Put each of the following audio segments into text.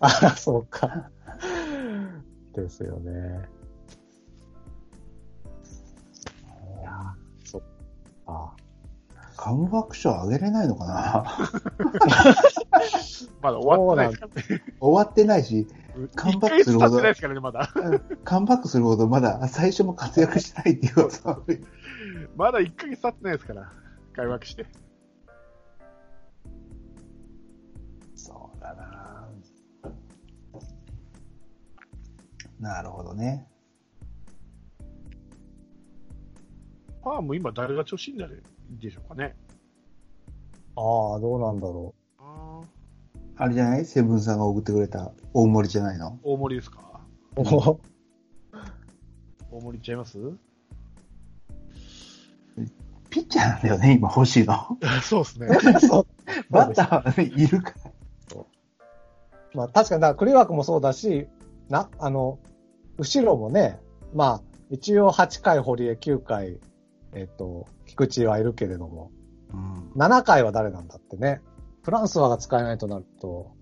ああ、そうか。ですよね。いやそう。あカムバック賞あげれないのかな まだ終わってないですからね。終わってないし、カムバックするほど一ヶ月経ってないですからね、まだ。カムバックするほどまだ最初も活躍してないっていうことはまだ1ヶ月経ってないですから、開幕して。なるほどね。ファーム今誰が調子いいんだでしょうかね。あ、ああ、どうなんだろあーあれじゃない？セブンさんが送ってくれた大盛りじゃないの？大盛りですか？う。お大盛りいっちゃいます？ピッチャーなんだよね、今欲しいの。そうですね。そうバッターはね、いるから。まあ確かに、だからクリワークもそうだし、な、あの、後ろもね、まあ、一応8回堀江、9回、えっ、と、菊池はいるけれども、うん。7回は誰なんだってね。フランスワが使えないとなると、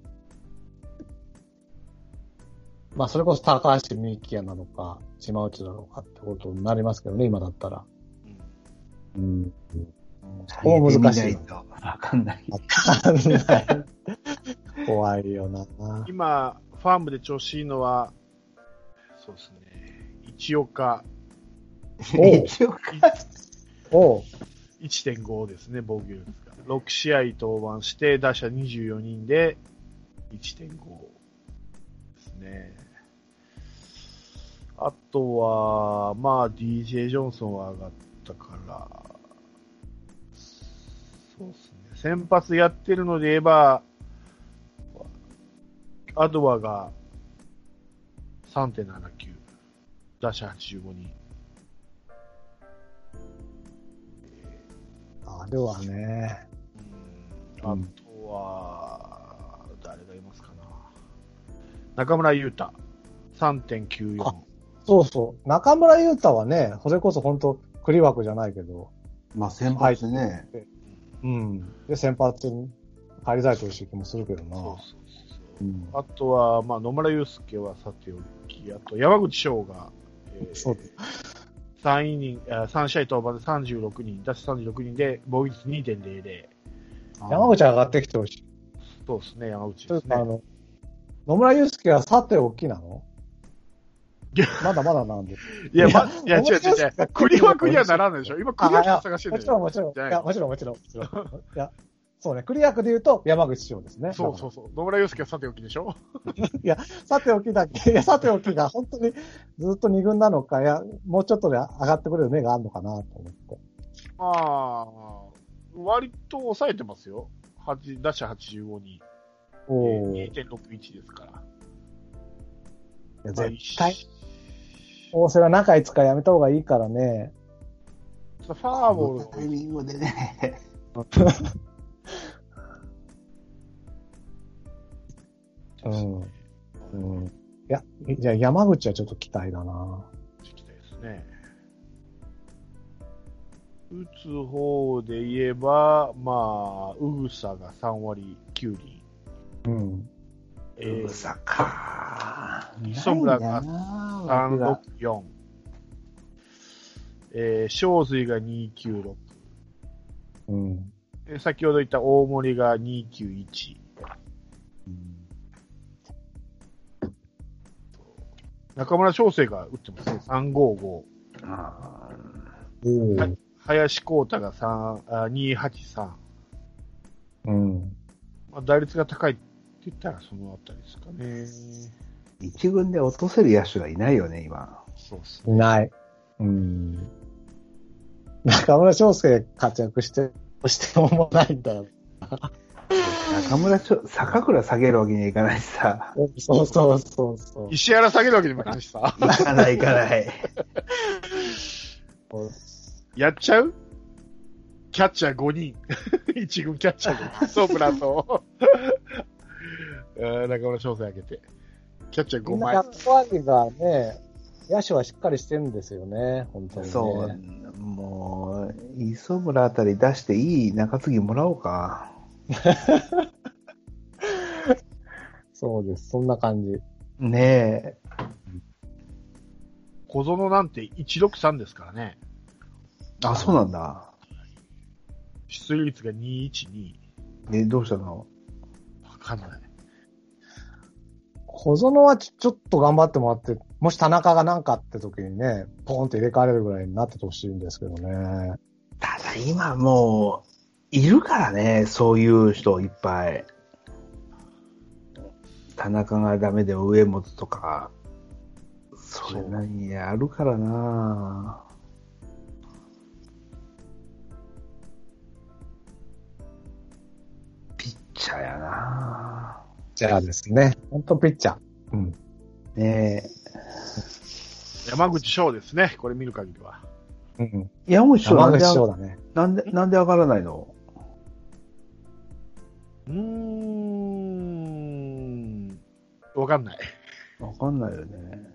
まあそれこそ高橋美希也なのか、島内なのかってことになりますけどね、今だったら。うん。そこも難しいわかんない。わかんない。怖いよな。今、ファームで調子いいのは、そうですね。一岡一応、おう1.5ですね、防御率が。6試合登板して、打者24人で1.5ですね。あとは、まあ、DJ ジョンソンは上がったから、そうですね。先発やってるので言えば、アドワが3.79、打者85人。あれはね。うんあとは、誰がいますかな。中村優太、3.94あ。そうそう。中村優太はね、それこそ本当クリ枠じゃないけど、まあ先発ね、うん。で、先発に入りたいという気もするけどな。そうそうそううんあとは、まあ、野村祐介はさておき、あと山口翔が、えーそう3イニング、あ3試合登板で36人、打者36人で防御率2.00。山口は上がってきてほしい。そうですね、山口ですね。あの、野村祐介はさておきなの？まだまだなんで。いや、いやま、いや、違う違う違う。クリ枠にはならないでしょ。今、クリ枠探してるもちろんもちろん。いじゃないや、もちろんもちろん。もちろんいや、そうね。クリ枠で言うと山口翔ですね。そうそうそう。野村祐介はさておきでしょ？さておきだけ、いや、さておきが本当にずっと二軍なのか、いや、もうちょっとで上がってくれる目があるのかなと思って。まあ、割と抑えてますよ。8打者85に、おえー2.61ですから。いやまあ絶対、大瀬は中5日やめた方がいいからね。ファーボールタイミングでね、うん。うん。いや、じゃあ山口はちょっと期待だな。してきたいですね。打つ方で言えば、まあ、ウグサが3割9厘。うん。えー、さか。磯村がないんだよな364。えー、正髄が296。うん。えー先ほど言った大森が291。中村翔成が打ってますね。355。あおはい林光太が3あ283。うん。まあ、打率が高いって言ったらそのあたりですかね。ー一軍で落とせる野手がいないよね、今。そうっすいない。うん。中村翔介が活躍して、してもないんだよ。中村ちょ、坂倉下げるわけにはいかないしさ。そうそうそうそう。石原下げるわけにもいかないしさ。いかないいかない。やっちゃう？キャッチャー5人。一軍キャッチャー5人。ソープラと、えー中村翔成上げて。キャッチャー5枚みんな。がね、野手はしっかりしてるんですよね、本当に、ね。そう、もう、磯村あたり出していい中継ぎもらおうか。そうです。そんな感じ。ねえ。小園なんて163ですからね。あ、そうなんだ。出塁率が212。え、どうしたの？わかんない。小園はちょちょっと頑張ってもらって、もし田中が何かあって時にね、ポーンって入れ替えれるぐらいになっててほしいんですけどね。ただ今もう、いるからね、そういう人いっぱい。田中がダメで上本とか、それなりにあるからなピッチャーやなじゃあですね。本当ピッチャー。うん。ねえ。山口翔ですね。これ見る限りは。うん。山口翔な山口翔だね。なんで、なんで上がらないの？うーん。わかんない。わかんないよね。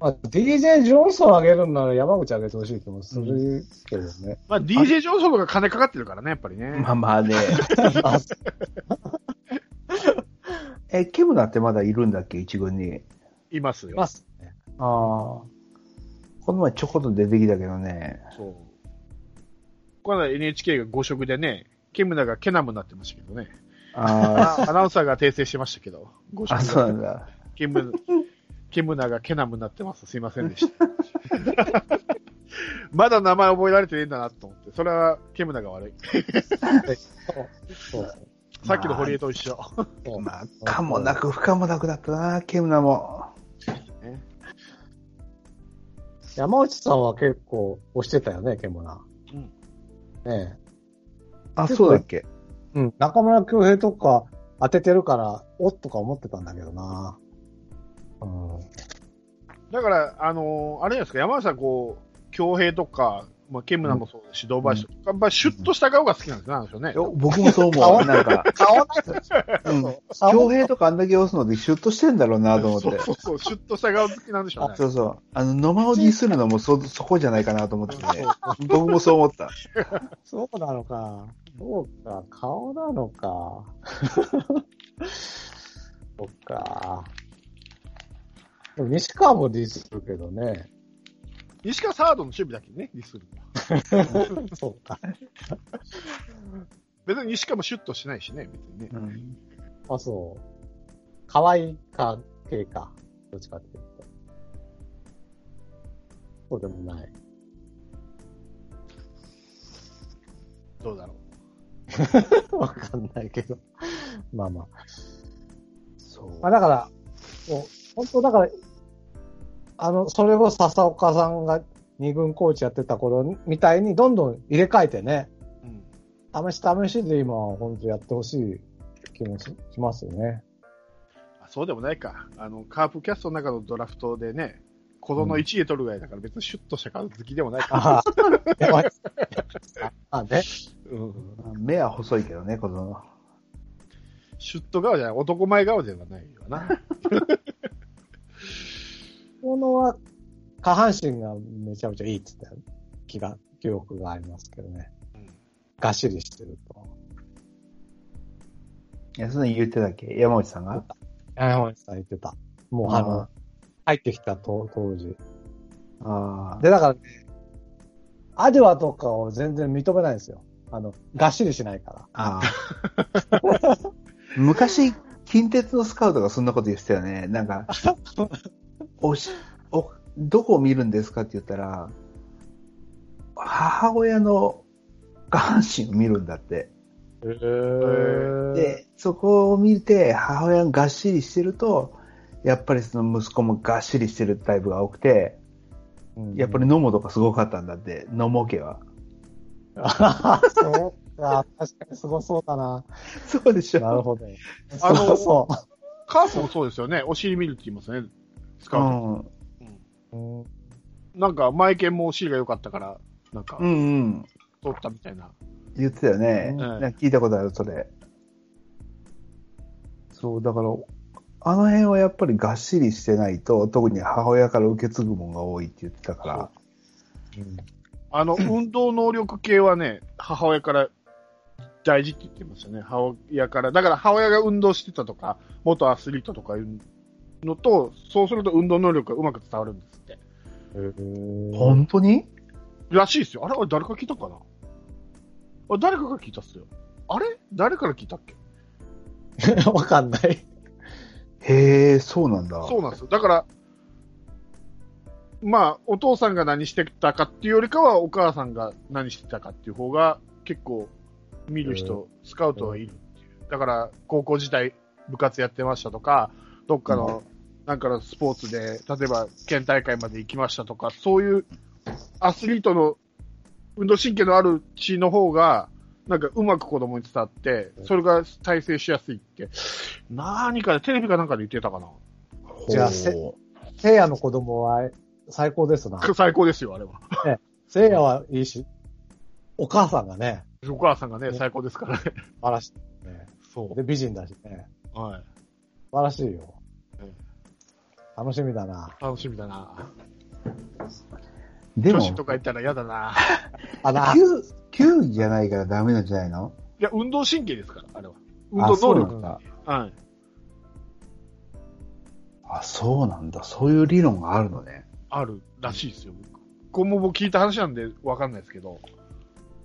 まあ、DJ ジョンソン上げるんなら山口上げてほしい気もするけどね。まあ、DJ ジョンソンが金かかってるからね、やっぱりね。まあまあね。あ え、ケムナってまだいるんだっけ？一軍に。いますよ。ますね。ああ。この前ちょこっと出てきたけどね。そう。この間 NHK が5色でね、ケムナがケナムになってましたけどね。ああアナウンサーが訂正してましたけど、5あ、あ、そうなんだ。ケム、ケムナがケナムになってます。すいませんでした。まだ名前覚えられてねえんだなと思って。それはケムナが悪い。そうそうさっきの堀江と一緒。まあ、かもなく不可もなくだったな、ケムナも。山内さんは結構押してたよね、ケモナ。うんねあ、そうだっけ？え。うん。中村京平とか当ててるから、おっとか思ってたんだけどな。うん。だから、あのーあれですか、山内さん、こう、京平とか、まあ、ケムナもそうですし、堂林とか、やっぱりシュッとした顔が好きなんですよね、なんでしょうね。よ僕もそう思う。なんか、顔なんですうん。よ。京平とかあんだけ押すのでシュッとしてんだろうなと思って そう。そうそう、シュッとした顔好きなんでしょうね。そうそう。あの、野間をディスるのもそ、そこじゃないかなと思ってね。僕もそう思った。そうなのか。そうか、顔なのか。そっか。でも西川もディスするけどね。西川サードの守備だけね、ディスるのは。そうか。別に西川もシュッとしないしね、別にね。うん。あ、そう。可愛いか系か。どっちかっていうと。そうでもない。どうだろう。わかんないけど。まあまあ。そう。まあだから、もう本当だから、あの、それを笹岡さんが二軍コーチやってた頃みたいにどんどん入れ替えてね、うん。試し試しで今は本当やってほしい気もししますよね。あそうでもないか。あの、カープキャストの中のドラフトでね、子供1位取るぐらいだから別にシュッとした顔好きでもないか。ああね。うん。目は細いけどね、この。シュッと顔じゃない、男前顔ではないよな。このは下半身がめちゃめちゃいいって言った気が、記憶がありますけどね。うんがっしりしてると。いや、そんな言ってたっけ？山内さんが？山内さん言ってた。もうあの、入ってきた当当時。ああ。で、だからね、アデュアとかを全然認めないんですよ。あの、がっしりしないから。ああ。昔、近鉄のスカウトがそんなこと言ってたよね。なんか、おし、お、どこを見るんですかって言ったら、母親の下半身を見るんだって。へーで、そこを見て、母親ががっしりしてると、やっぱりその息子もがっしりしてるタイプが多くて、うんやっぱり野茂とかすごかったんだって、野茂家は。あーそうか。確かにすごそうだな。そうでしょ。なるほど。あのそうそカープもそうですよね。お尻見るって言いますね。スカウト。うん。う。うんなんか、前剣もお尻が良かったから、なんかう、んうん。取ったみたいな。言ってたよね。うんなんか聞いたことある、それ。そう、だから、あの辺はやっぱりがっしりしてないと、特に母親から受け継ぐもんが多いって言ってたから。あの、運動能力系はね、母親から大事って言ってましたね。母親から。だから母親が運動してたとか、元アスリートとかいうのと、そうすると運動能力がうまく伝わるんですって。本当に？らしいですよ。あれ、俺誰か聞いたかな？あ誰かが聞いたっすよ。あれ？誰から聞いたっけ？わかんない。へえ、そうなんだ。そうなんですよ。だから、まあ、お父さんが何してたかっていうよりかは、お母さんが何してたかっていう方が、結構、見る人、スカウトはいるっていう。だから、高校時代、部活やってましたとか、どっかの、なんかのスポーツで、例えば、県大会まで行きましたとか、そういうアスリートの運動神経のある血の方が、なんかうまく子供に伝わって、それが体制しやすいって、何かで、テレビかなんかで言ってたかな。じゃあせ聖夜の子供は最高ですな。最高ですよ、あれは。聖夜はいいし、お母さんがね、お母さんがね、ね最高ですからね。素晴らしい、ね。そで、美人だしね。う。はい。素晴らしいようん。楽しみだな。楽しみだな。でも女、子とか言ったら嫌だな。あな、球、球技じゃないからダメなんじゃないの？いや、運動神経ですから、あれは。運あ動能力。そうなんだ。はい。あ、そうなんだ。そういう理論があるのね。あるらしいですよ、僕。これも僕聞いた話なんでわかんないですけど。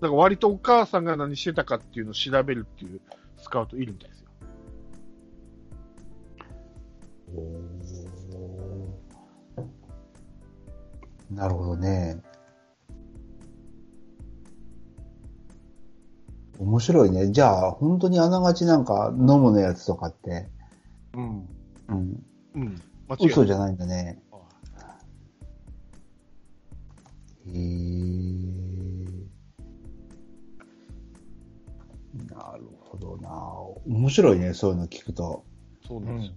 だから割とお母さんが何してたかっていうのを調べるっていうスカウトいるみたいですよ。なるほどね。面白いね。じゃあ、本当にあながちなんか飲むのやつとかって、うん。うん、うん。間違。嘘じゃないんだね。へえ。なるほどな。面白いね、そういうの聞くと。そうなんですよ。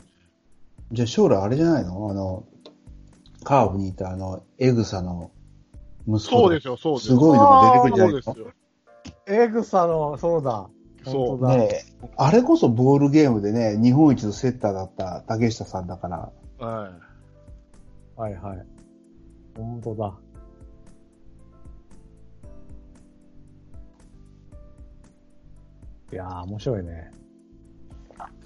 じゃあ将来あれじゃないの？あの、カーブにいたあの、エグサの息子そうですよ、そうですすごいのが出てくるんじゃないのですよ。エグサの、そうだ。そうだ。ねえあれこそボールゲームでね、日本一のセッターだった竹下さんだから、ははいはい。本当だ。いやー、面白いね。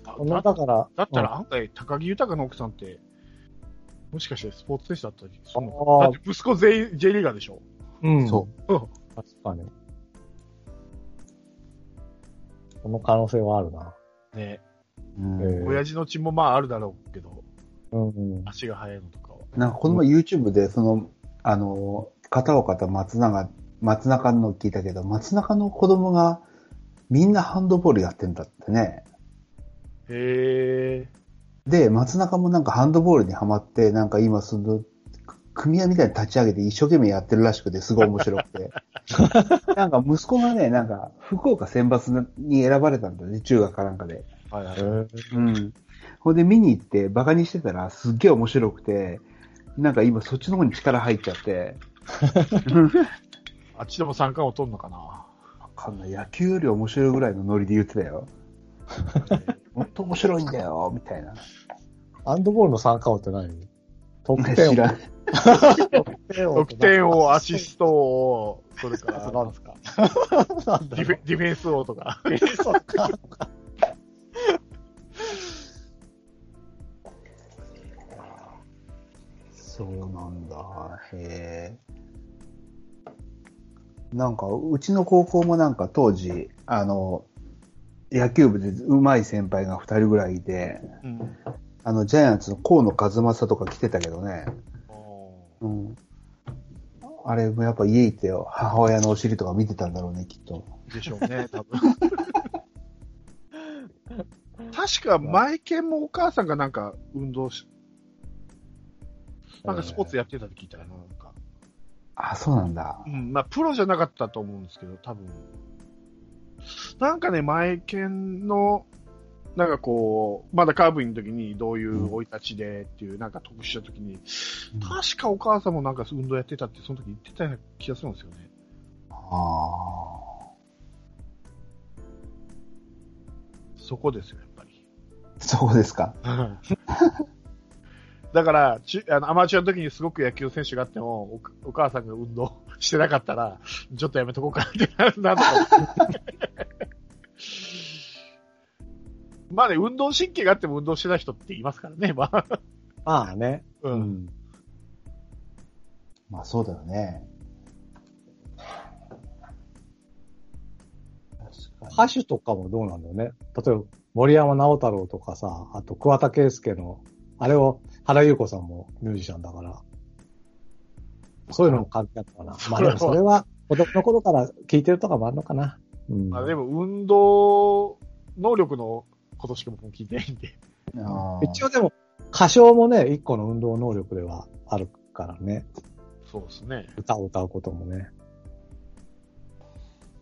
こだだから、だったら、うんあんた、高木豊の奥さんって、もしかしてスポーツ選手だったりするのだって息子全員 J リーガーでしょ？うん。。そううん。確かに。この可能性はあるな。ねうんええ親父の血もまああるだろうけど、うんうん。足が速いのとかは。なんかこの前 YouTube でその、あの、片岡と松永、松中の聞いたけど、松中の子供がみんなハンドボールやってんだってね。へえ。で、松中もなんかハンドボールにハマって、なんか今その、組合みたいに立ち上げて一生懸命やってるらしくて、すごい面白くて。なんか息子がね、なんか福岡選抜に選ばれたんだね、中学かなんかで。はいはい。うん。ほんで見に行ってバカにしてたらすっげえ面白くて、なんか今そっちの方に力入っちゃって、あっちでも三冠を取るのかな。わかんない。野球より面白いぐらいのノリで言ってたよ。もっと面白いんだよ、みたいな。ハンドボールの参加王って何？得点知らない。得点王、アシスト王、それから、なんですかなんだディフェディフェンス王とか。そっか。そうなんだ。へえ。なんか、うちの高校もなんか当時、あの、野球部で上手い先輩が二人ぐらいいて、うん。あの、ジャイアンツの河野和正とか来てたけどね。うん。あれもやっぱ家行ってよ、母親のお尻とか見てたんだろうね、きっと。でしょうね、多分。確か、前健もお母さんがなんか運動し、なんかスポーツやってたって聞いたよな。あ、そうなんだ。うん、まあ、プロじゃなかったと思うんですけど、多分。なんかね、前健の、なんかこう、まだカーブイの時にどういう生い立ちでっていう、なんか特集した時に、確かお母さんもなんか運動やってたって、その時言ってたような気がするんですよね。ああ。そこですよ、やっぱり。そうですか？だから、ちあのアマチュアの時にすごく野球選手があっても、おお母さんが運動 してなかったら、ちょっとやめとこうかなってなるなとか。まあね、運動神経があっても運動してない人って言いますからね、まあ。まあね。う。うんん。まあそうだよね。歌手とかもどうなんだよね。例えば、森山直太朗とかさ、あと桑田佳祐の、あれを原優子さんもミュージシャンだから、そういうのも関係あったかな。まあでもそれは子供の頃から聞いてるとかもあるのかな。うん。まあでも、運動能力のことしか僕も聞いてないんで。一応でも、歌唱もね、一個の運動能力ではあるからね。そうですね。歌を歌うこともね。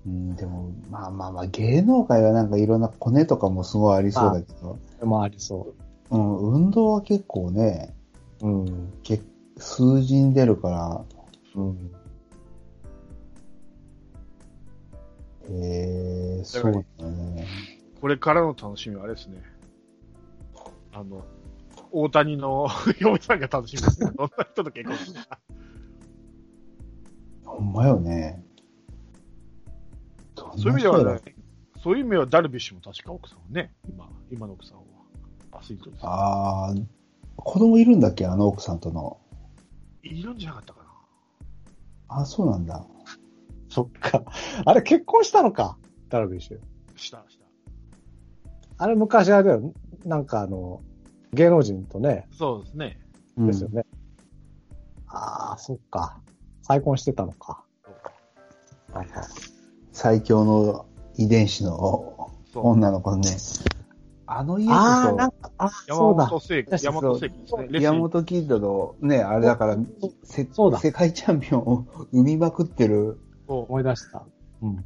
うん、でも、まあまあまあ、芸能界はなんかいろんなコネとかもすごいありそうだけど、でもありそうん、運動は結構ね、う。うん。け数字に出るから、うん。へえ、そうだね。これからの楽しみはあれですね。あの、大谷の 嫁さんが楽しみですね。どんな人と結婚するか。ほんまよね。そういう意味ではね、そういう意味ではダルビッシュも確か奥さんはね、今、今の奥さんは。アスリートです。ああ、子供いるんだっけあの奥さんとの。いるんじゃなかったかな。あ、そうなんだ。そっか。あれ結婚したのかダルビッシュ。した、した。あれ昔あれだよ。なんかあの、芸能人とね、そうですね。うんですよね。ああ、そっか。再婚してたのか。はいはい最強の遺伝子の。女の子ね。あの家こああ、そなんか、あ山そうだ。本聖山本聖輝ですね。山グ本キッドのね、あれだから、せそうだ世界チャンピオンを 生みまくってる。を思い出した。うん。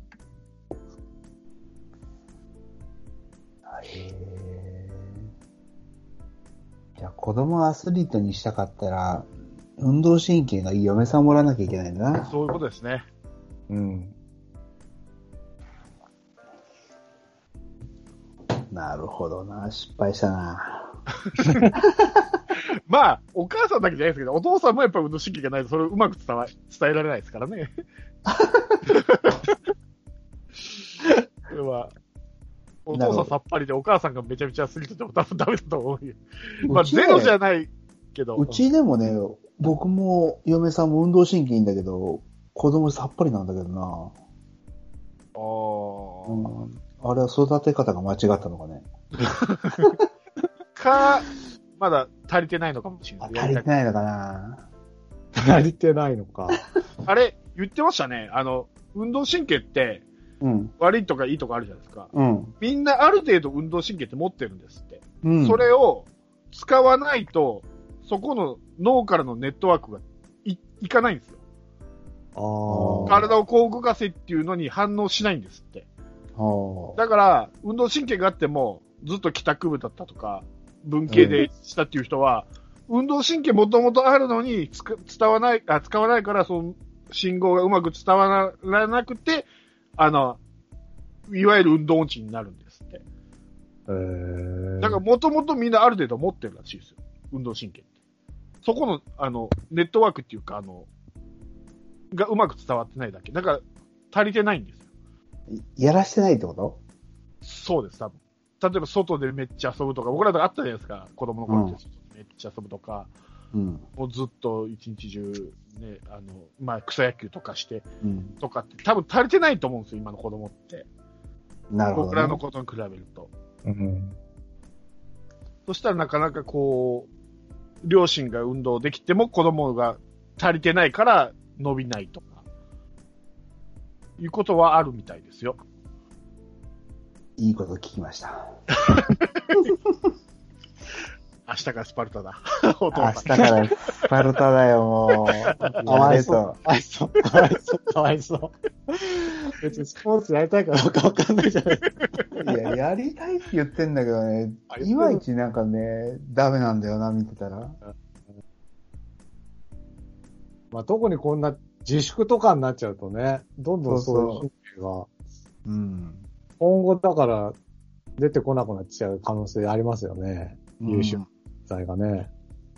へえ。じゃあ子供アスリートにしたかったら、運動神経がいい嫁さんもらわなきゃいけないんだな。そういうことですね。うん。なるほどな。失敗したな。まあ、お母さんだけじゃないですけど、お父さんもやっぱり運動神経がないと、それをうまく伝わ伝えられないですからね。それは、お父さんさっぱりで、お母さんがめちゃめちゃアスリートでも多分ダメだと思うよ。まあ、ゼロじゃないけど。うちでもね、僕も嫁さんも運動神経いいんだけど、子供さっぱりなんだけどな。あーうん、あれは育て方が間違ったのかね。か、まだ足りてないのかもしれない。足りてないのかな。足りてないのか。あれ、言ってましたね。あの、運動神経ってうん。悪いとかいいとかあるじゃないですか。うん。みんなある程度運動神経って持ってるんですって。うん。それを使わないと、そこの脳からのネットワークがいいかないんですよ。ああ。体をこう動かせっていうのに反応しないんですって。はあだから、運動神経があっても、ずっと帰宅部だったとか、文系でしたっていう人は、運動神経もともとあるのにつく伝わない、あ、使わないから、その信号がうまく伝わらなくて、あの、いわゆる運動音痴になるんですって。えー、だから、もともとみんなある程度持ってるらしいですよ。運動神経って。そこの、あの、ネットワークっていうか、あの、がうまく伝わってないだけ。だから、足りてないんですよ。やらしてないってこと？そうです、多分。例えば、外でめっちゃ遊ぶとか、僕らとかあったじゃないですか。子供の頃って、めっちゃ遊ぶとか、うん。もうずっと一日中、ね、あの、まあ、草野球とかして、うん。とかって、多分足りてないと思うんですよ、今の子供って。なるほど、ね。僕らのことに比べると。うん。そしたらなかなかこう、両親が運動できても子供が足りてないから伸びないとか、いうことはあるみたいですよ。いいこと聞きました。明日からスパルタだ。明日。からスパルタだよ、もう。かわいそう。やかわいそう。かわいそう。かわいそう。別にスポーツやりたいかどうかわかんないじゃないですか。れといや、やりたいって言ってんだけどねいまいちなんかね、ダメなんだよな、見てたら。まあ、特にこんな自粛とかになっちゃうとね、どんどんそういう神経が、うん。今後だから出てこなくなっちゃう可能性ありますよね。優秀うん剤がね。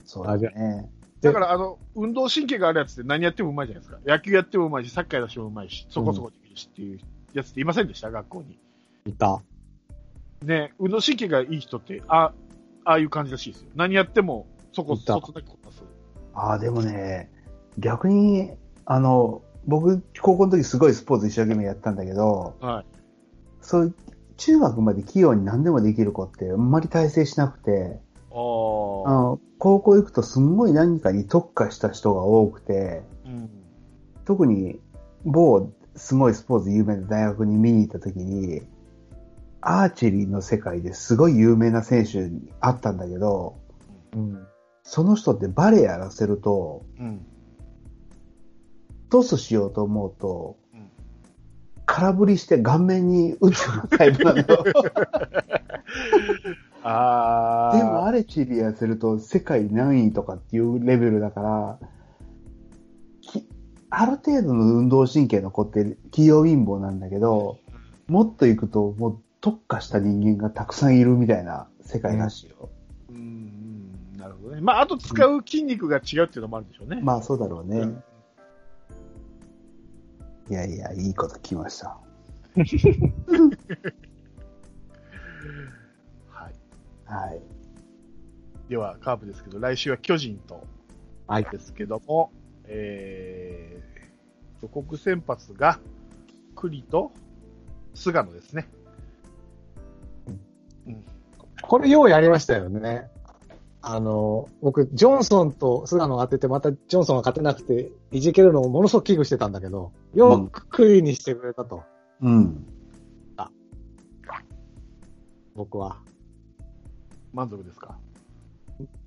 そうだね。だから、あの、運動神経があるやつって何やってもうまいじゃないですか。野球やってもうまいし、サッカーやってもうまいし、そこそこできるしっていうやつっていませんでした？学校に。いいた。ね、運動神経がいい人って、あ、ああいう感じらしいですよ。何やっても、そこ、そつなくこなす。ああ、でもね、逆に、あの、僕、高校の時すごいスポーツ一生懸命やったんだけど、はい。そういう、中学まで器用に何でもできる子ってあんまり大成しなくて、ああの高校行くとすんごい何かに特化した人が多くて、あ。うん。特に某すごいスポーツ有名な大学に見に行った時に、アーチェリーの世界ですごい有名な選手に会ったんだけど、うん。その人ってバレエやらせると、うん。トスしようと思うとうん、空振りして顔面に打つタイプなのよ。ああ。でもアレチェリーやらせると世界何位とかっていうレベルだから、きある程度の運動神経の子って器用貧乏なんだけど、もっと行くともう特化した人間がたくさんいるみたいな世界らしいよ。うん、うん、なるほどね。まあ、あと使う筋肉が違うっていうのもあるでしょうね。まあそうだろうね。うんいやいや、いいこと聞きました。はい。はい。では、カープですけど、来週は巨人と、はい。ですけども、えー、予告先発が、栗と菅野ですね。これようやりましたよね。あの、僕、ジョンソンと菅野が当てて、またジョンソンが勝てなくて、いじけるのをものすごく危惧してたんだけど、よくクイにしてくれたと、うん。僕は。満足ですか？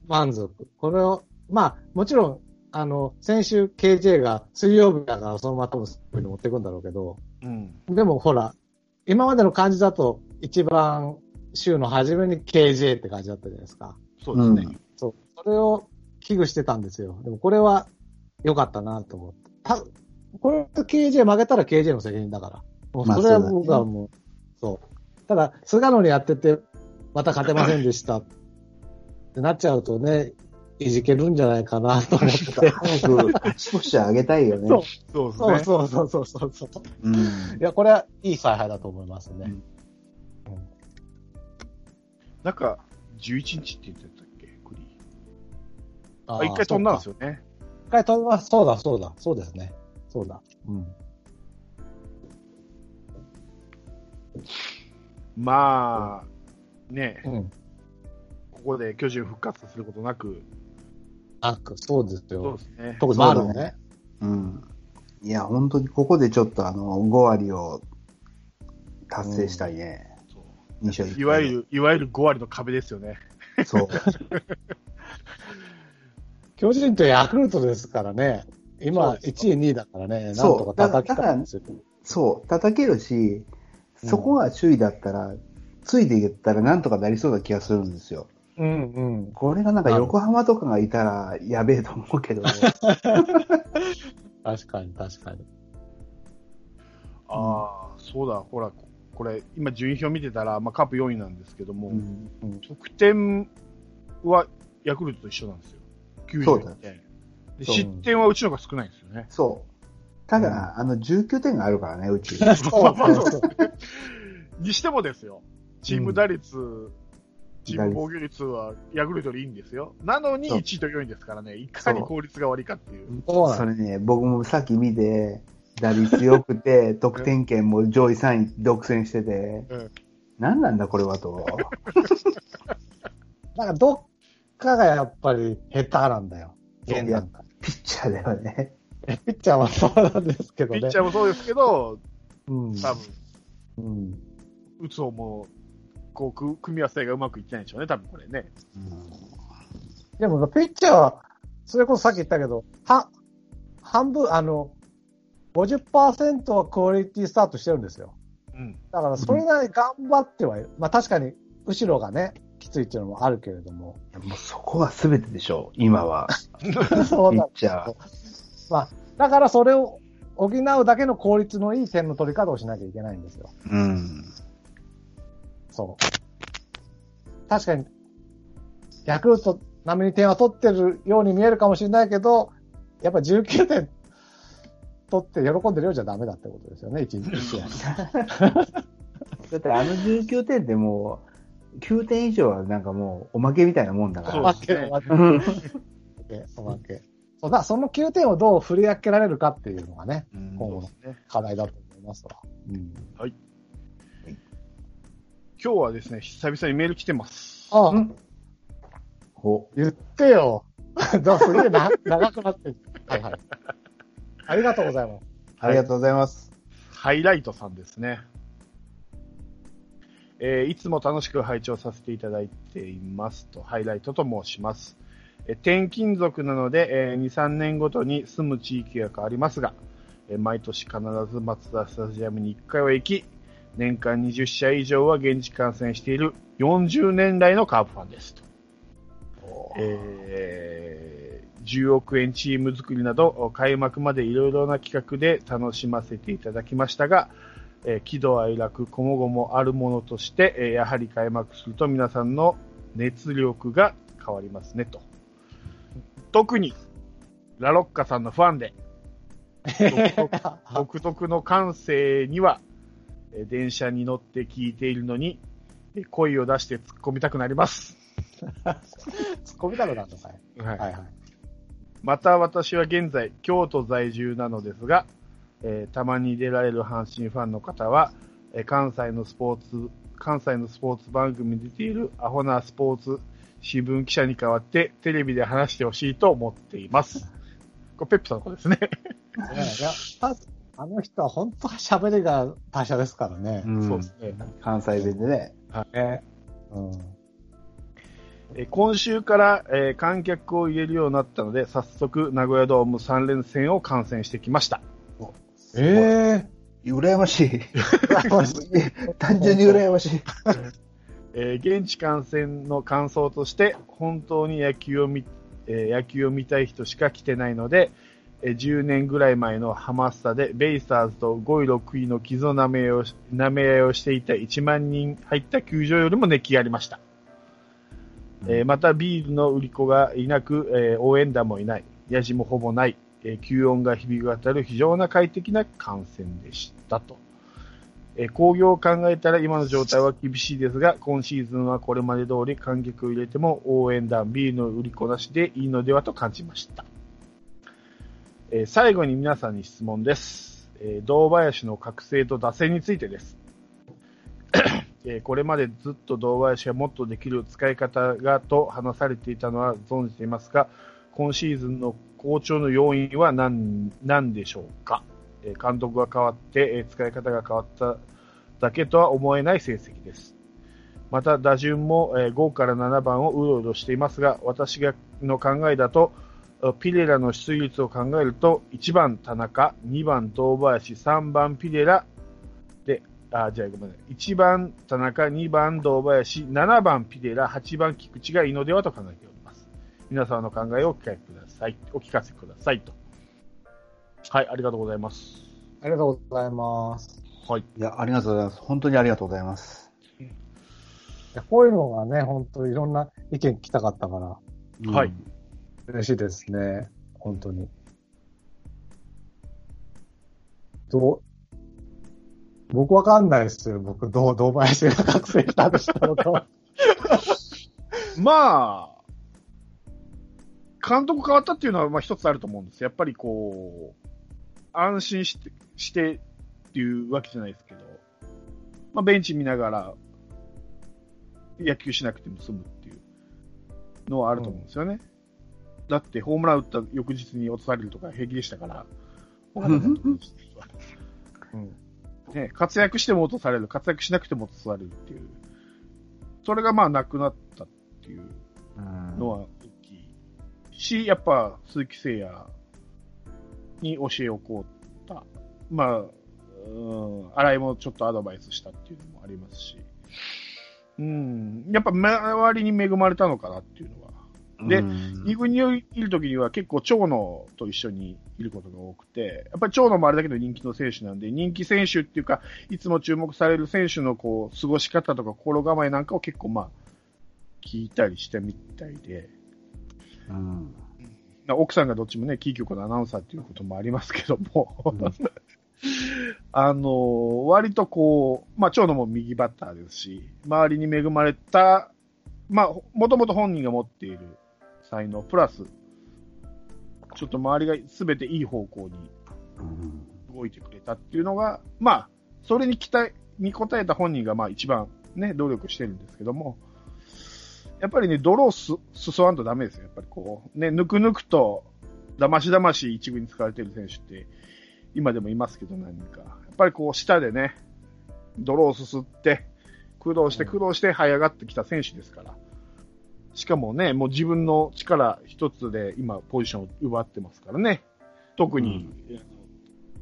満足。これを、まあ、もちろん、あの、先週 KJ が水曜日だからそのまま多分スに持っていくんだろうけど、うん。でもほら、今までの感じだと、一番週の初めに KJ って感じだったじゃないですか。そうですね。そう。それを危惧してたんですよ。でもこれは良かったなと思って。た、これ KJ 負けたら KJ の責任だから。もうまあそれはそうだね僕はもう、そう。ただ、菅野にやってて、また勝てませんでしたってなっちゃうとね、いじけるんじゃないかなと思って。早く勝ち星上げたいよね。そうそうそうね。そうそうそうそうそう。うん。いや、これはいい采配だと思いますね。なんか、11日って言ってたっけ？栗。ああ、一回飛んだんですよね。一回飛びます。そうだ、そうだ、そうですね。そうだ。うん。まあ、ね、うん。ここで巨人復活することなく、あ、そうですそうよで。すね。特に丸そうだね。うん。いや、本当にここでちょっとあの、5割を達成したいね。そう二勝一敗いわゆる、いわゆる5割の壁ですよね。そう。巨人とヤクルトですからね。今、そうです1位、2位だからね。なんそうとか叩きたいんですよ。そう。叩けるし、そこが首位だったら、ついていけたらなんとかなりそうな気がするんですよ。うんうん。これがなんか横浜とかがいたらやべえと思うけど、確かに、確かに。ああ、そうだ、ほら、これ、今順位表見てたら、まあ、カープ4位なんですけども、うん得点はヤクルトと一緒なんですよ。91そうだ点。でそう失点はうちの方が少ないんですよね。そう。ただ、あの、19点があるからね、うち。そうそうそう。にしてもですよ、チーム打率、チーム防御率はヤクルトよりいいんですよ。なのにそう1位と4位ですからね、いかに効率が悪いかっていう。それね、僕もさっき見て、打率良くて、得点圏も上位3位独占してて、うん何なんだこれはと。なんか、どっかがやっぱり下手なんだよ。現段階。ピッチャーだよね。ピッチャーはそうなんですけどね。ピッチャーもそうですけど、うん。多分、うん。打つ方も、こう、く組み合わせがうまくいってないんでしょうね、多分これね。でも、ピッチャーは、それこそさっき言ったけど、は、半分、あの、50%はクオリティスタートしてるんですよ。うん。だから、それなりに頑張ってはいる。まあ確かに、後ろがね、きついっていうのもあるけれども。もうそこは全てでしょう、今は。そうだピッ。チャー。まあ、だからそれを補うだけの効率のいい点の取り方をしなきゃいけないんですよ。うん。そう。確かに、ヤクルト並みに点は取ってるように見えるかもしれないけど、やっぱ19点取って喜んでるようじゃダメだってことですよね、一日一試合。だってあの19点ってもう、9点以上はなんかもうおまけみたいなもんだから。おまけ、おまけ、おまけ。そうだ、その9点をどう振り分けられるかっていうのがね、うん今後のね。課題だと思いますわ。うん今日はですね、久々にメール来てます。ああ、うんほ言ってよ。どうすげえな、長くなってる。はいはい。ありがとうございます。ありがとうございます。ハイライトさんですね。えーいつも楽しく拝聴させていただいていますと、ハイライトと申します。えー転勤族なので、えー2、3年ごとに住む地域が変わりますが、えー毎年必ずマツダスタジアムに1回は行き、年間20試合以上は現地観戦している40年来のカープファンですと。えー10億円チーム作りなど、開幕までいろいろな企画で楽しませていただきましたが、えー喜怒哀楽、こもごもあるものとして、えーやはり開幕すると皆さんの熱力が変わりますねと。特に、ラロッカさんのファンで、独特 の感性には、えー電車に乗って聞いているのに、えー声を出して突っ込みたくなります。突っ込みたくなったかい。はいはいはい。また私は現在、京都在住なのですが、えーたまに出られる阪神ファンの方は、えー関西のスポーツ、関西のスポーツ番組に出ているアホなスポーツ新聞記者に代わってテレビで話してほしいと思っています。これペップさんの子ですね。ねいや、たあの人は本当は喋りが達者ですからね。んそうですね。関西弁でね。ねうん。えー今週から、えー観客を入れるようになったので、早速名古屋ドーム3連戦を観戦してきました。え羨ましい。え 単純に羨ましい。えー現地観戦の感想として、本当に野球を見、えー野球を見たい人しか来てないので、えー10年ぐらい前のハマスタで、ベイスターズと5位、6位の傷の舐め合いをしていた1万人入った球場よりも熱気がありました。えーまたビールの売り子がいなく、えー応援団もいない、ヤジもほぼない、えー吸音が響き渡る非常な快適な観戦でしたと。えー興行を考えたら今の状態は厳しいですが、今シーズンはこれまで通り観客を入れても応援団、ビールの売り子なしでいいのではと感じました。えー最後に皆さんに質問です。えー堂林の覚醒と打線についてです。えーこれまでずっと堂林がもっとできる使い方がと話されていたのは存じていますが、今シーズンの好調の要因は何何でしょうか、えー監督が変わって、えー使い方が変わっただけとは思えない成績です。また打順も、え5から7番をうろうろしていますが、私がの考えだと、ピレラの出塁率を考えると、1番田中、2番堂林、3番ピレラ、あ、じゃあごめんなさい。1番田中、2番堂林、7番ピレラ、8番菊池がいいのではと考えております。皆様の考えをお聞かせください。お聞かせくださいと。はい、ありがとうございます。ありがとうございます。はい。いや、ありがとうございます。本当にありがとうございます。いやこういうのがね、本当いろんな意見聞きたかったから、はい嬉しいですね。本当に。どう、僕わかんないですよ。僕、どう、堂林が覚醒したとしたのかは。まあ、監督変わったっていうのは、まあ一つあると思うんです。やっぱりこう、安心して、してっていうわけじゃないですけど、まあベンチ見ながら、野球しなくても済むっていうのはあると思うんですよね。だって、ホームラン打った翌日に落とされるとか平気でしたから、他の監督の人はうん。ね、活躍しても落とされる、活躍しなくても落とされるっていう、それがまあなくなったっていううんのは大きいし、やっぱ鈴木誠也に教えをこうた。まあ、うん、新井もちょっとアドバイスしたっていうのもありますし、うん、やっぱ周りに恵まれたのかなっていうのは。でうん。二軍にいる時には結構長野と一緒にいることが多くて、やっぱり長野もあれだけど人気の選手なんで、人気選手っていうか、いつも注目される選手のこう、過ごし方とか心構えなんかを結構まあ、聞いたりしてみたいで、うん。奥さんがどっちもね、キー局のアナウンサーっていうこともありますけども、あの、割とこう、まあ、長野も右バッターですし、周りに恵まれた、まあ、もともと本人が持っている才能、プラス、ちょっと周りが全ていい方向にうん動いてくれたっていうのが、まあ、それに期待、に応えた本人がまあ一番ね、努力してるんですけども、やっぱりね、泥をす、すそわんとダメですよ。やっぱりこう、ね、ぬくぬくと、だましだまし一軍に使われてる選手って、今でもいますけど何人か。やっぱりこう、下でね、泥をすすって、苦労して苦労して這い上がってきた選手ですから。しかもね、もう自分の力一つで今ポジションを奪ってますからね。特に、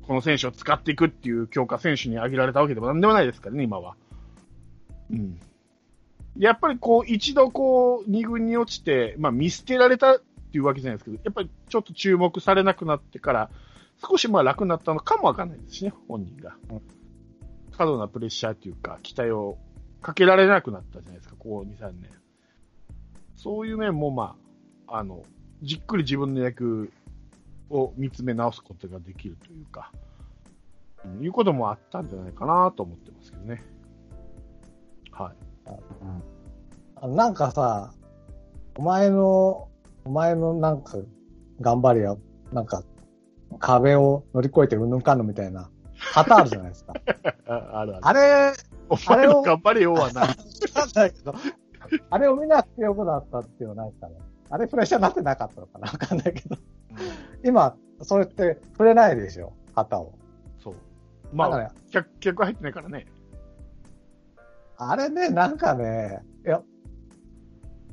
この選手を使っていくっていう強化選手に挙げられたわけでもなんでもないですからね、今は。うん。やっぱりこう、一度こう、二軍に落ちて、まあ見捨てられたっていうわけじゃないですけど、やっぱりちょっと注目されなくなってから、少しまあ楽になったのかもわかんないですしね、本人が。過度なプレッシャーっていうか、期待をかけられなくなったじゃないですか、ここ2、3年。そういう面もまあ、あの、じっくり自分の野球を見つめ直すことができるというか、うんいうこともあったんじゃないかなと思ってますけどね。はい。あなんかさ、お前の、お前のなんか、頑張りや、なんか、壁を乗り越えてうんぬんかんぬんみたいな、旗あるじゃないですか。ああるある。あれ、お前の頑張れよはない。わかんないけど、あれを見なくてよくなったっていうのはないですかね。あれプレッシャーになってなかったのかなわかんないけど。今、それって触れないでしょ、旗を。そう。まあ、だから客、客入ってないからね。あれね、なんかね、いや、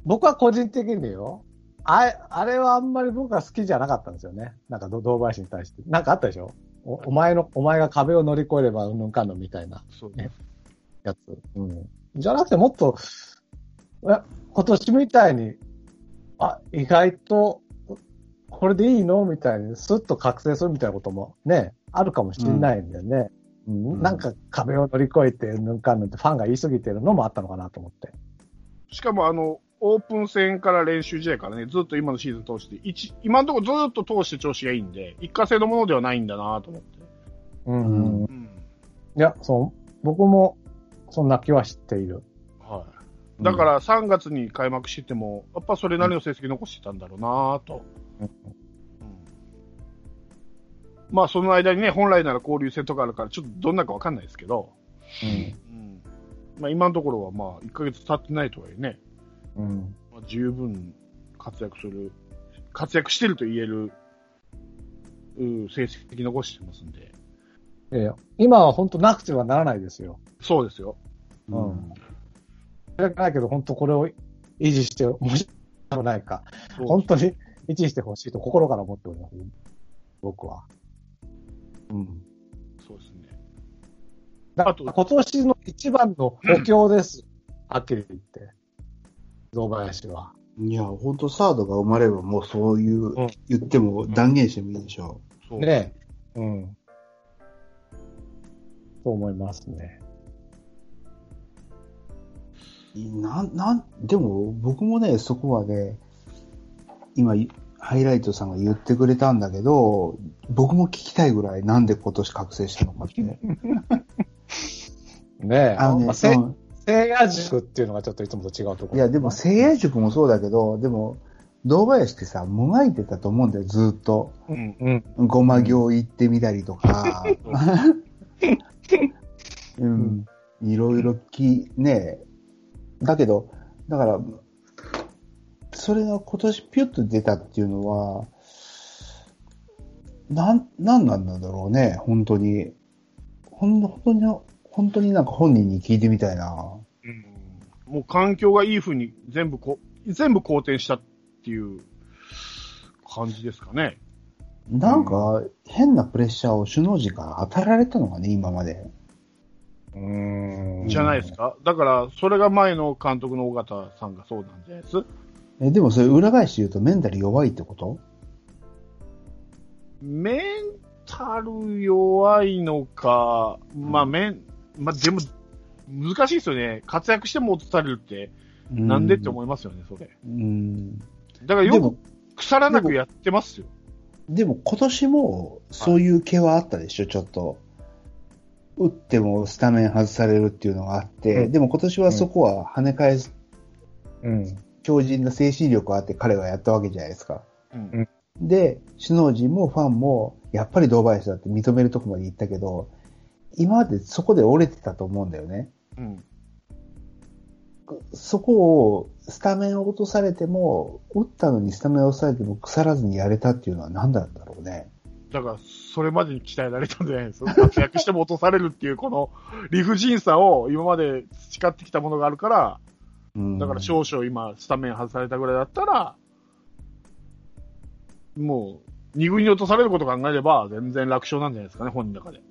僕は個人的によ、あれ、あれはあんまり僕は好きじゃなかったんですよね。なんか、ど堂林に対して。なんかあったでしょおお前の、お前が壁を乗り越えればうんぬんかんぬんみたいなそうねやつ。うん。じゃなくてもっと、今年みたいに、あ、意外と、これでいいのみたいに、スッと覚醒するみたいなこともね、あるかもしれないんでね。うんうんなんか壁を乗り越えて、うんぬんかんぬんってファンが言い過ぎてるのもあったのかなと思って。しかもあの、オープン戦から練習試合からね、ずっと今のシーズン通して、一今のところずっと通して調子がいいんで、一過性のものではないんだなと思って。うんうんうん。いや、そう、僕もそんな気はしている。はい。だから3月に開幕してても、やっぱそれなりの成績残してたんだろうなと。うんまあその間にね、本来なら交流戦とかあるから、ちょっとどんなかわかんないですけど、うん。まあ今のところはまあ1ヶ月経ってないとはいえね、うん。まあ、十分活躍する、活躍してると言える、う成績残してますんで。いやいや今は本当なくてはならないですよ。そうですよ。うん。申し訳ないけど、本当これを維持して、申し訳ないか。本当に維持してほしいと心から思っております。僕は。うん。そうですね。だあと今年の一番の補強です。はっきり言って。堂林は。いや、本当サードが生まればもうそういう、うん言っても断言してもいいでしょそうねえ。うん。そう思いますね。う。なん、なん、でも僕もね、そこはね、今、ハイライトさんが言ってくれたんだけど、僕も聞きたいぐらいなんで今年覚醒したのかって。ねえ。あのね、まあせうん聖夜塾っていうのがちょっといつもと違うところ。いや、でも、聖夜塾もそうだけど、でも、堂林ってさ、もがいてたと思うんだよ、ずーっと。うん。うん。ごま行行ってみたりとか、うん、いろいろき、ねだけど、だから、それが今年ピュッと出たっていうのは、なん、なんなんだろうね、本当に。ほん本当に、本当になんか本人に聞いてみたいな。うんもう環境がいい風に全部こう、全部好転したっていう感じですかね。なんか、変なプレッシャーを首脳陣から与えられたのがね、今まで。うんじゃないですか？だから、それが前の監督の尾形さんがそうなんじゃないです？え、でもそれ裏返して言うとメンタル弱いってこと？メンタル弱いのか、まあ、メン、まあ、でも、難しいですよね。活躍しても落とされるって、なんでって思いますよね、それ。うん。だからよく腐らなくやってますよ。でも今年もそういう気はあったでしょ、ちょっと。打ってもスタメン外されるっていうのがあって、うんでも今年はそこは跳ね返すうん。強靭な精神力があって彼はやったわけじゃないですか。うんで、首脳陣もファンも、やっぱり堂林だって認めるとこまで行ったけど、今までそこで折れてたと思うんだよね。うん。そこを、スタメンを落とされても、打ったのにスタメンを落とされても腐らずにやれたっていうのは何だったろうね。だから、それまでに鍛えられたんじゃないですか？活躍しても落とされるっていう、この理不尽さを今まで培ってきたものがあるから、うん、だから少々今、スタメン外されたぐらいだったら、もう、二軍に落とされることを考えれば、全然楽勝なんじゃないですかね、本人の中で。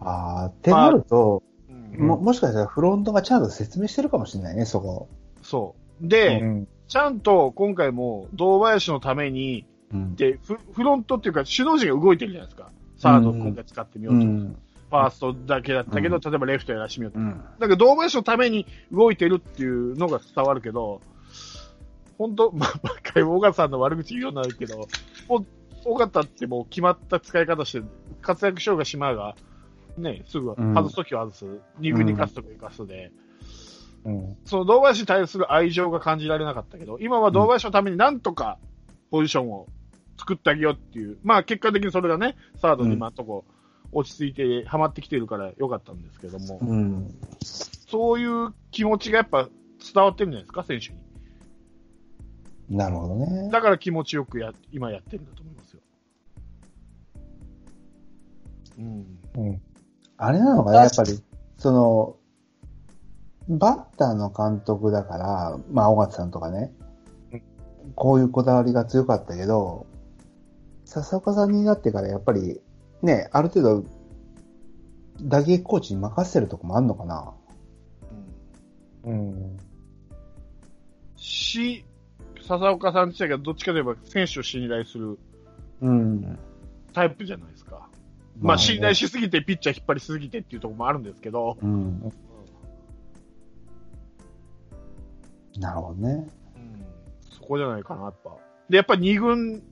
ああ、ってなると、うんも、もしかしたらフロントがちゃんと説明してるかもしれないね、そこ。そう。で、うん。ちゃんと今回も、堂林のために、うん。で、フフロントっていうか、首脳陣が動いてるじゃないですか。サード今回使ってみようと。うん。ファーストだけだったけど、うん例えばレフトやらしてみようと。うん。だけど、堂林のために動いてるっていうのが伝わるけど、本当まあ、ばっかり尾形さんの悪口言うようになるけど、もう、尾形ってもう決まった使い方して、活躍しようがしまうが、ね、すぐうん外すときは外す、二軍に勝つときは生かすで、うん。その堂林に対する愛情が感じられなかったけど、今は堂林のためになんとかポジションを作ってあげようっていう、まあ結果的にそれがね、サードに今のとこ落ち着いてハマってきてるからよかったんですけども、うん。そういう気持ちがやっぱ伝わってるんじゃないですか、選手に。なるほどね。だから気持ちよくや、今やってるんだと思いますよ。うん。うん。あれなのかね、やっぱり、その、バッターの監督だから、まあ、尾形さんとかねうん、こういうこだわりが強かったけど、笹岡さんになってからやっぱり、ね、ある程度、打撃コーチに任せてるとこもあんのかな？うんうん。し、笹岡さん自体がどっちかといえば選手を信頼するうん。タイプじゃないですか。まあ、ね信頼しすぎてピッチャー引っ張りすぎてっていうところもあるんですけど、うん。なるほどね。うんそこじゃないかな、やっぱ。で、やっぱり2軍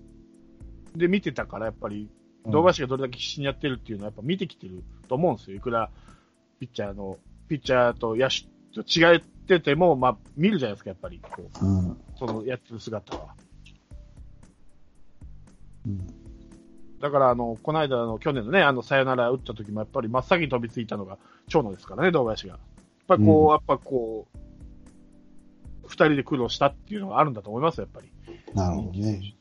で見てたから、やっぱり、堂林がどれだけ必死にやってるっていうのは、やっぱ見てきてると思うんですよ。いくら、ピッチャーの、ピッチャーと野手と違ってても、まあ、見るじゃないですか、やっぱり。こううん。そのやってる姿は。うんだから、あの、この間の、去年のね、あの、サヨナラ打った時も、やっぱり真っ先に飛びついたのが、長野ですからね、堂林が。やっぱりこう、うんやっぱこう、二人で苦労したっていうのがあるんだと思いますよ、やっぱり。なるほどね。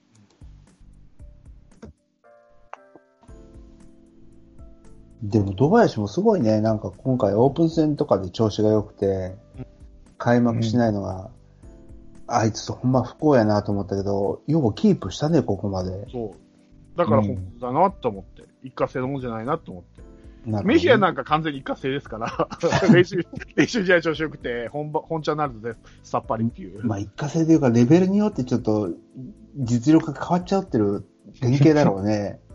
でも、堂林もすごいね。なんか今回オープン戦とかで調子が良くてうん、開幕しないのが、あいつほんま不幸やなと思ったけど、よくキープしたね、ここまで。そう。だからうん本当だなと思って、一過性のもんじゃないなと思って。ねメヒアなんか完全に一過性ですから、練習、練習試合調子良くて、本場、本茶になるとね、さっぱりっていう。まあ、一過性というか、レベルによってちょっと、実力が変わっちゃってる典型だろうね。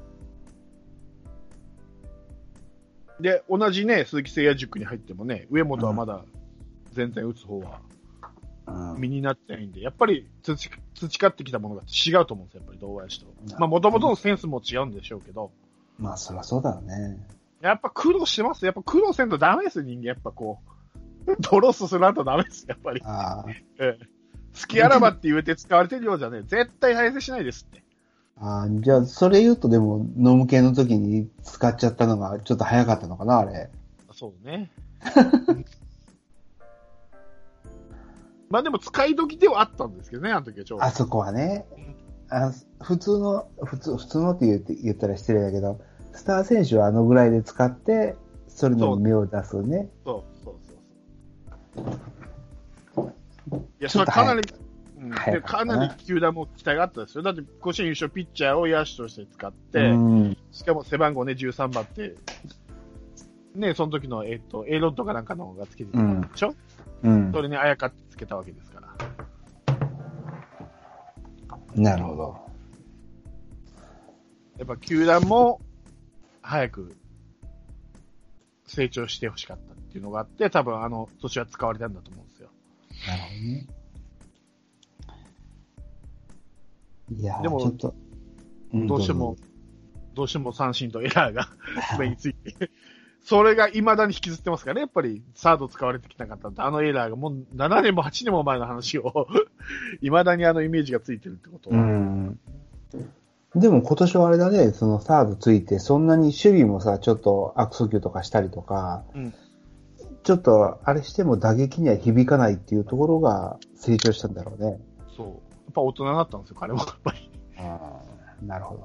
で、同じね、鈴木誠也塾に入ってもね、上本はまだ全然打つ方はうん身になってないんで、やっぱり培培ってきたものが違うと思うんですよ、やっぱり堂林と。まあ、もともとのセンスも違うんでしょうけど、まあ、そりゃそうだよね。やっぱ苦労してます。やっぱ苦労せんとダメですよ、人間。やっぱこう、ドロスするとダメです、やっぱり。好きあらばって言うて使われてるようじゃね、絶対再生しないですって。あじゃあ、それ言うとでも、飲む系の時に使っちゃったのがちょっと早かったのかな、あれ。そうね。まあでも使い時ではあったんですけどね、あの時はちょうどあ。そこはね。あ普通の、普通、普通のって言って言ったら失礼だけど、スター選手はあのぐらいで使って、それの目を出すね。そうそうそうそう。いや、それはかなり、うん早でかななり球団も期待があったですよ。だって、甲子園優勝ピッチャーを野手として使って、うん。しかも背番号ね、13番って、ね、その時の、えっ、と、エロットかなんかのがつけてたんでしょ、うんそ。れにあやかってつけたわけですから。なるほど。やっぱ球団も早く成長してほしかったっていうのがあって、多分あの年は使われたんだと思うんですよ。なるほどね。いやーでもちょっと、んどうしても、どうしても三振とエラーが 目について、それが未だに引きずってますからね、やっぱり、サード使われてきなかったあのエラーがもう7年も8年も前の話を、未だにあのイメージがついてるってことは。うん。でも今年はあれだね、そのサードついて、そんなに守備もさ、ちょっと悪送球とかしたりとか、うんちょっとあれしても打撃には響かないっていうところが成長したんだろうね。そう。やっぱ大人になったんですよ、彼もやっぱり。ああ、なるほど。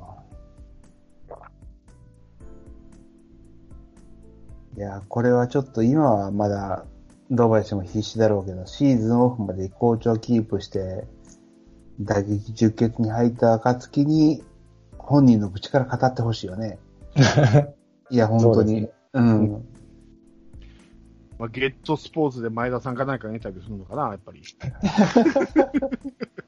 いや、これはちょっと今はまだ、堂林も必死だろうけど、シーズンオフまで好調キープして、打撃十欠に入った暁に、本人の口から語ってほしいよね。いや、本当に。そうねうん。まあ、ゲットスポーツで前田さんか何かにインタビューするのかな、やっぱり。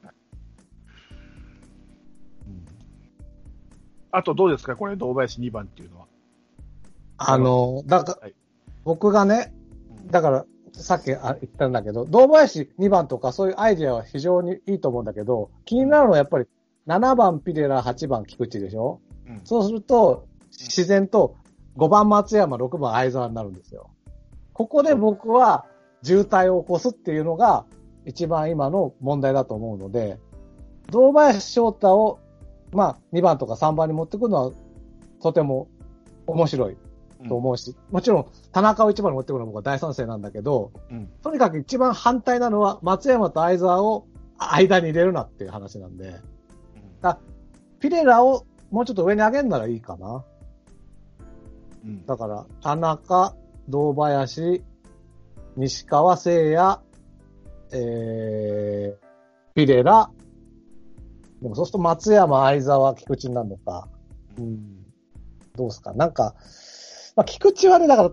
あとどうですか？これ、堂林2番っていうのは。あの、だから、はい。僕がね、だから、さっきあ言ったんだけど、堂林2番とかそういうアイデアは非常にいいと思うんだけど、気になるのはやっぱり7番ピレラ、8番菊池でしょ？うん。そうすると、自然と5番松山、6番相沢になるんですよ。ここで僕は渋滞を起こすっていうのが一番今の問題だと思うので、堂林翔太を、まあ、2番とか3番に持ってくるのはとても面白いと思うし、もちろん田中を1番に持ってくるのは僕は大賛成なんだけど、うん。とにかく一番反対なのは松山と相沢を間に入れるなっていう話なんで、ピレラをもうちょっと上に上げるならいいかな。うん。だから、田中、堂林、西川聖也、えー、ピレラ、でもそうすると松山、相沢、菊池になるのか。うん。どうすかなんか、まあ、菊池はね、だから、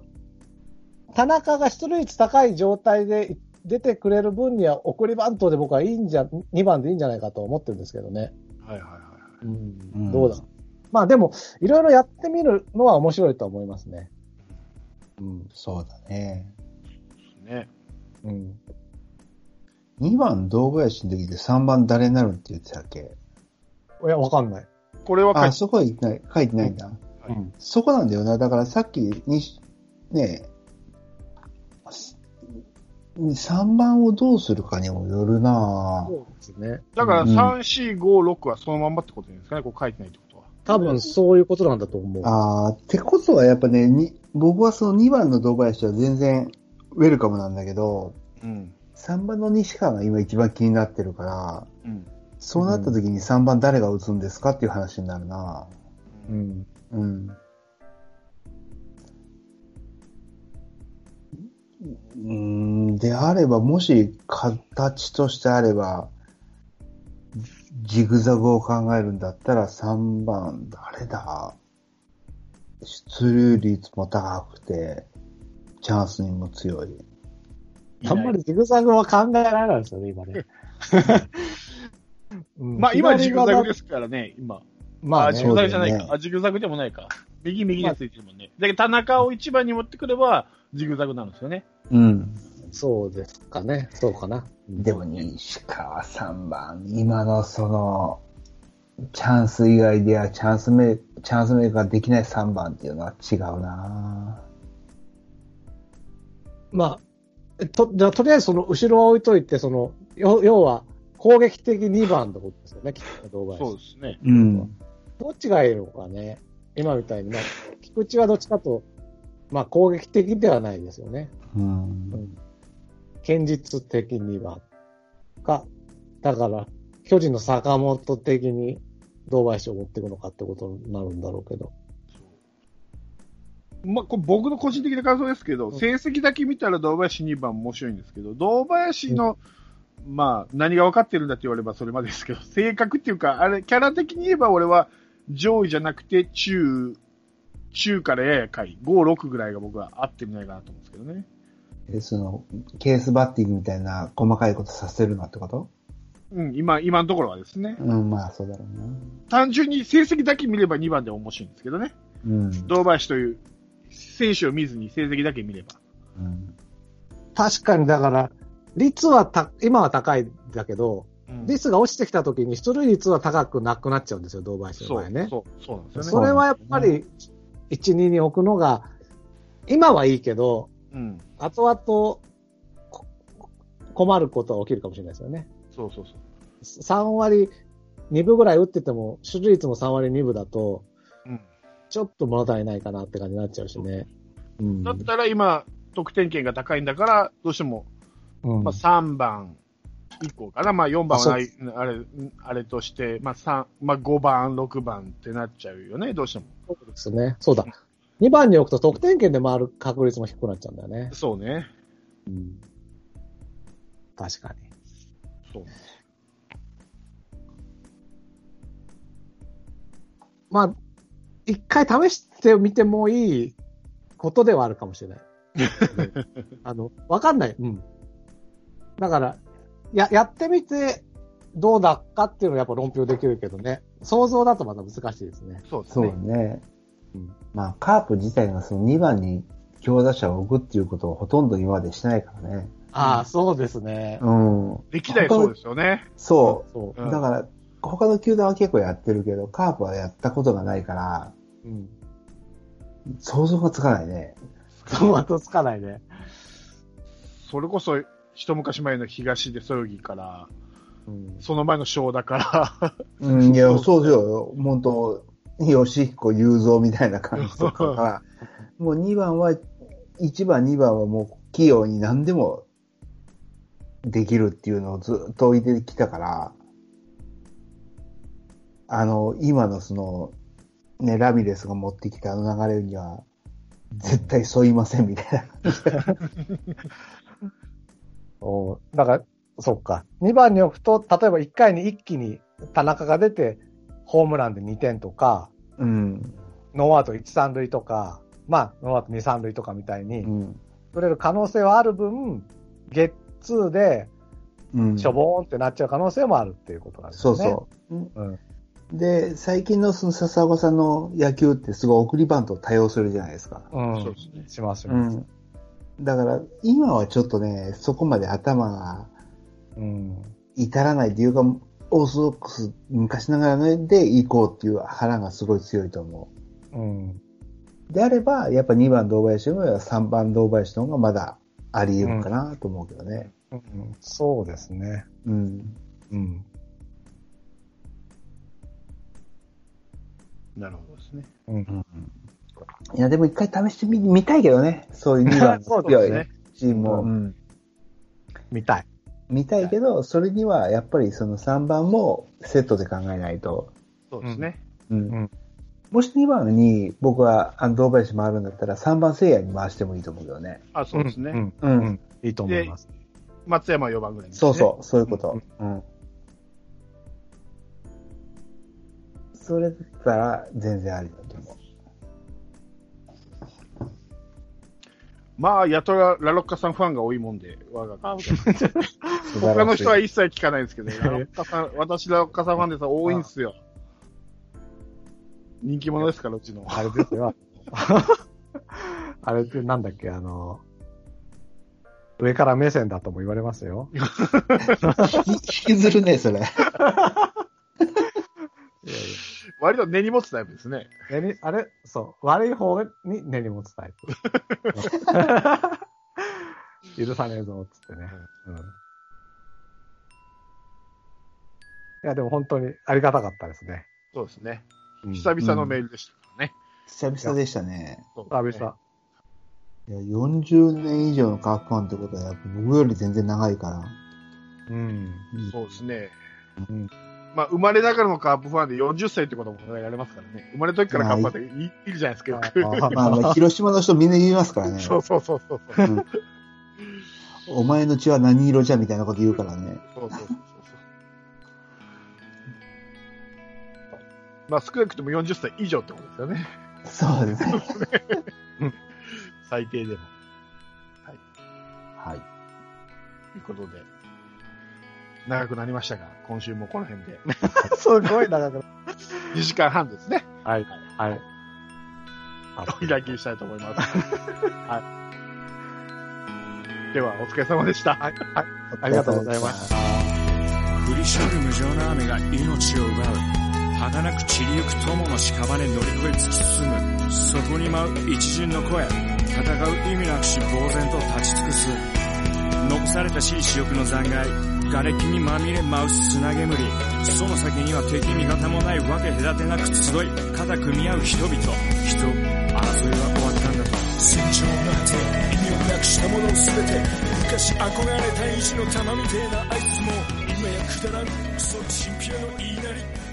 田中が出塁率高い状態で出てくれる分には送りバントで僕はいいんじゃ、2番でいいんじゃないかと思ってるんですけどね。はいはいはい。うんどうだまあでも、いろいろやってみるのは面白いと思いますね。うん。そうだね。ね。うん。2番堂林の時で3番誰になるって言ってたっけ？いや、わかんない。あ、これは書いてそこは言ってない、書いてないんだ。はいうん。そこなんだよな。だからさっきに、ね3番をどうするかにもよるなそうですね。だからうん3、4、5、6はそのまんまってことですかね？こう書いてないってことは。多分そういうことなんだと思う。あーってことはやっぱね、に僕はその2番の堂林は全然ウェルカムなんだけど、うん。3番の西川が今一番気になってるから、うん。そうなった時に3番誰が打つんですかっていう話になるなうん。うん。うーん、であれば、もし形としてあれば、ジグザグを考えるんだったら3番、誰だ？出塁率も高くて、チャンスにも強い。あんまりジグザグは考えられないですよね、今ね。うんまあ今ジグザグ左ですからね、今。まあ、あ、ね、ジグザグじゃないそうだよね。かあ、ジグザグでもないか。右右についてるもんね。だけど田中を1番に持ってくれば、ジグザグなんですよね。うん。そうですかね。そうかな。でも、西川3番、今のその、チャンス以外ではチャンスメイ、チャンスメイクができない3番っていうのは違うなまあ、えと、じゃあとりあえずその後ろは置いといて、その、要要は攻撃的2番ってことですよね、きっと動画そうですね。うん。どっちがいいのかね。今みたいに、まあ、菊池はどっちかと、まあ攻撃的ではないですよね。うん。堅実的2番か、だから、巨人の坂本的に堂林を持っていくのかってことになるんだろうけど。まあ、これ僕の個人的な感想ですけど、成績だけ見たら堂林2番面白いんですけど、堂林の、まあ、何が分かってるんだって言われればそれまでですけど、性格っていうか、あれ、キャラ的に言えば俺は上位じゃなくて中、中からやや下位、5、6ぐらいが僕は合ってるんじゃないかなと思うんですけどね。で、その、ケースバッティングみたいな細かいことさせるなってこと？うん、今、今のところはですね。うん、まあそうだろうな。単純に成績だけ見れば2番で面白いんですけどね。うん。堂林という選手を見ずに成績だけ見れば。うん。確かに、だから、率はた、今は高いんだけど、うん率が落ちてきた時に出塁率は高くなくなっちゃうんですよ、堂林の場合ね。そう、そうなんですよね。それはやっぱり、1、2に置くのが今はいいけど、うん。後々こ困ることは起きるかもしれないですよね。そうそうそう。3割、2分ぐらい打ってても、手術率も3割2分だと、うん。ちょっと物足りないかなって感じになっちゃうしね。うん。だったら今、得点圏が高いんだから、どうしても、うんまあ、3番以降かな。まあ、4番はない、あれ、あれとして、まあ、3、まあ、5番、6番ってなっちゃうよね、どうしても。そうですね。そうだ。2番に置くと得点圏で回る確率も低くなっちゃうんだよね。そうね。うん。確かに。そう。まあ、一回試してみてもいいことではあるかもしれない。あの、わかんない。うん。だから、や、やってみて、どうだかっていうのはやっぱ論評できるけどね。想像だとまた難しいですね。そうそうですね。ね。うんまあ、カープ自体がその2番に強打者を置くっていうことをほとんど今までしてないからね。ああ、そうですね。うん。歴代そうですよね。そ。そううんだから、他の球団は結構やってるけど、カープはやったことがないから、う。うん。想像がつかないね。トマトつかないね。それこそ、一昔前の東でそよぎから、うん。その前の正田から、うん、いや、そうですよ。本当吉彦雄三みたいな感じとかが、もう2番は、1番、2番はもう器用に何でもできるっていうのをずっと置いてきたから、あの、今のその、ね、ラミレスが持ってきたあの流れには、絶対沿いませんみたいな。おだから、そっか。2番に置くと、例えば1回に一気に田中が出て、ホームランで2点とか、うん。ノーアウト1、3塁とか、まあ、ノーアウト2、3塁とかみたいに、ん。取れる可能性はある分、ゲッツーで、うん。しょぼーんってなっちゃう可能性もあるっていうことなんですそうね。そう。う。うん。で、最近のその笹岡さんの野球ってすごい送りバントを多用するじゃないですか。うん。そうですねします、しうます。ん。だから、今はちょっとね、そこまで頭がうん。至らないっていうか、オーソドックス、昔ながらので行こうっていう腹がすごい強いと思うん。う。であれば、やっぱ2番堂林よりは3番堂林の方がまだあり得るかなと思うけどね。うんそうですね。うん。うん。なるほどですね。うん。いや、でも一回試してみ、見たいけどね。そういう2番の 強いですねチームを。うんうん見たい。見たいけど、それにはやっぱりその3番もセットで考えないと。そうですね。うんうんもし2番に僕はあの堂林回るんだったら3番聖夜に回してもいいと思うけどね。あ、そうですね。うん。ううんん。いいと思います。松山4番ぐらい、そうそう、そういうこと。うん。それだったら全然ありだと思う。まあ、やとらラロッカさんファンが多いもんで、我がカープ素晴他の人は一切聞かないんですけど、ラロッカさん、私ラロッカさんファンでさ、多いんですよ。人気者ですから、うちの。あれですよ。あれってなんだっけ、あの、上から目線だとも言われますよ。引きずるね、それ。いやい割と根に持つタイプですね。や根にあれ？そう。悪い方に根に持つタイプ。許さねえぞ、つってね。うん。いや、でも本当にありがたかったですね。そうですね。うん久々のメールでしたからね。久々でしたね。そう久々。いや、40年以上のカープファンってことは、やっぱ僕より全然長いから。うん。そうですね。うんまあ、生まれながらのカープファンで40歳ってことも考えられますからね。生まれた時からカープファンっていいるじゃないですか、よく。あまあまあ、広島の人みんな言いますからね。そうそうそうそうそう。うんお前の血は何色じゃみたいなこと言うからね。そうそうそうそう。まあ、少なくとも40歳以上ってことですよね。そうですね。最低でも。はい。ということで。長くなりましたが、今週もこの辺で。すごい長くな2時間半ですね。はい。はい。お開きにしたいと思います。はい。では、お疲れ様でした。はい。はい。ありがとうございました。降りしきる無情な雨が命を奪う儚く散りゆく友の屍乗り越え突き進むそこに舞う一陣の声戦う意味なくし呆然と立ち尽くす残されたしい死翼の残骸瓦礫にまみれ舞う砂煙その先には敵味方もないわけ隔てなく集い肩組み合う人々人争いは終わったんだと。戦場の果て意味をなくしたもの全て昔憧れた意地の玉みてえなあいつも今やくだらん。クソチンピラの言いなり。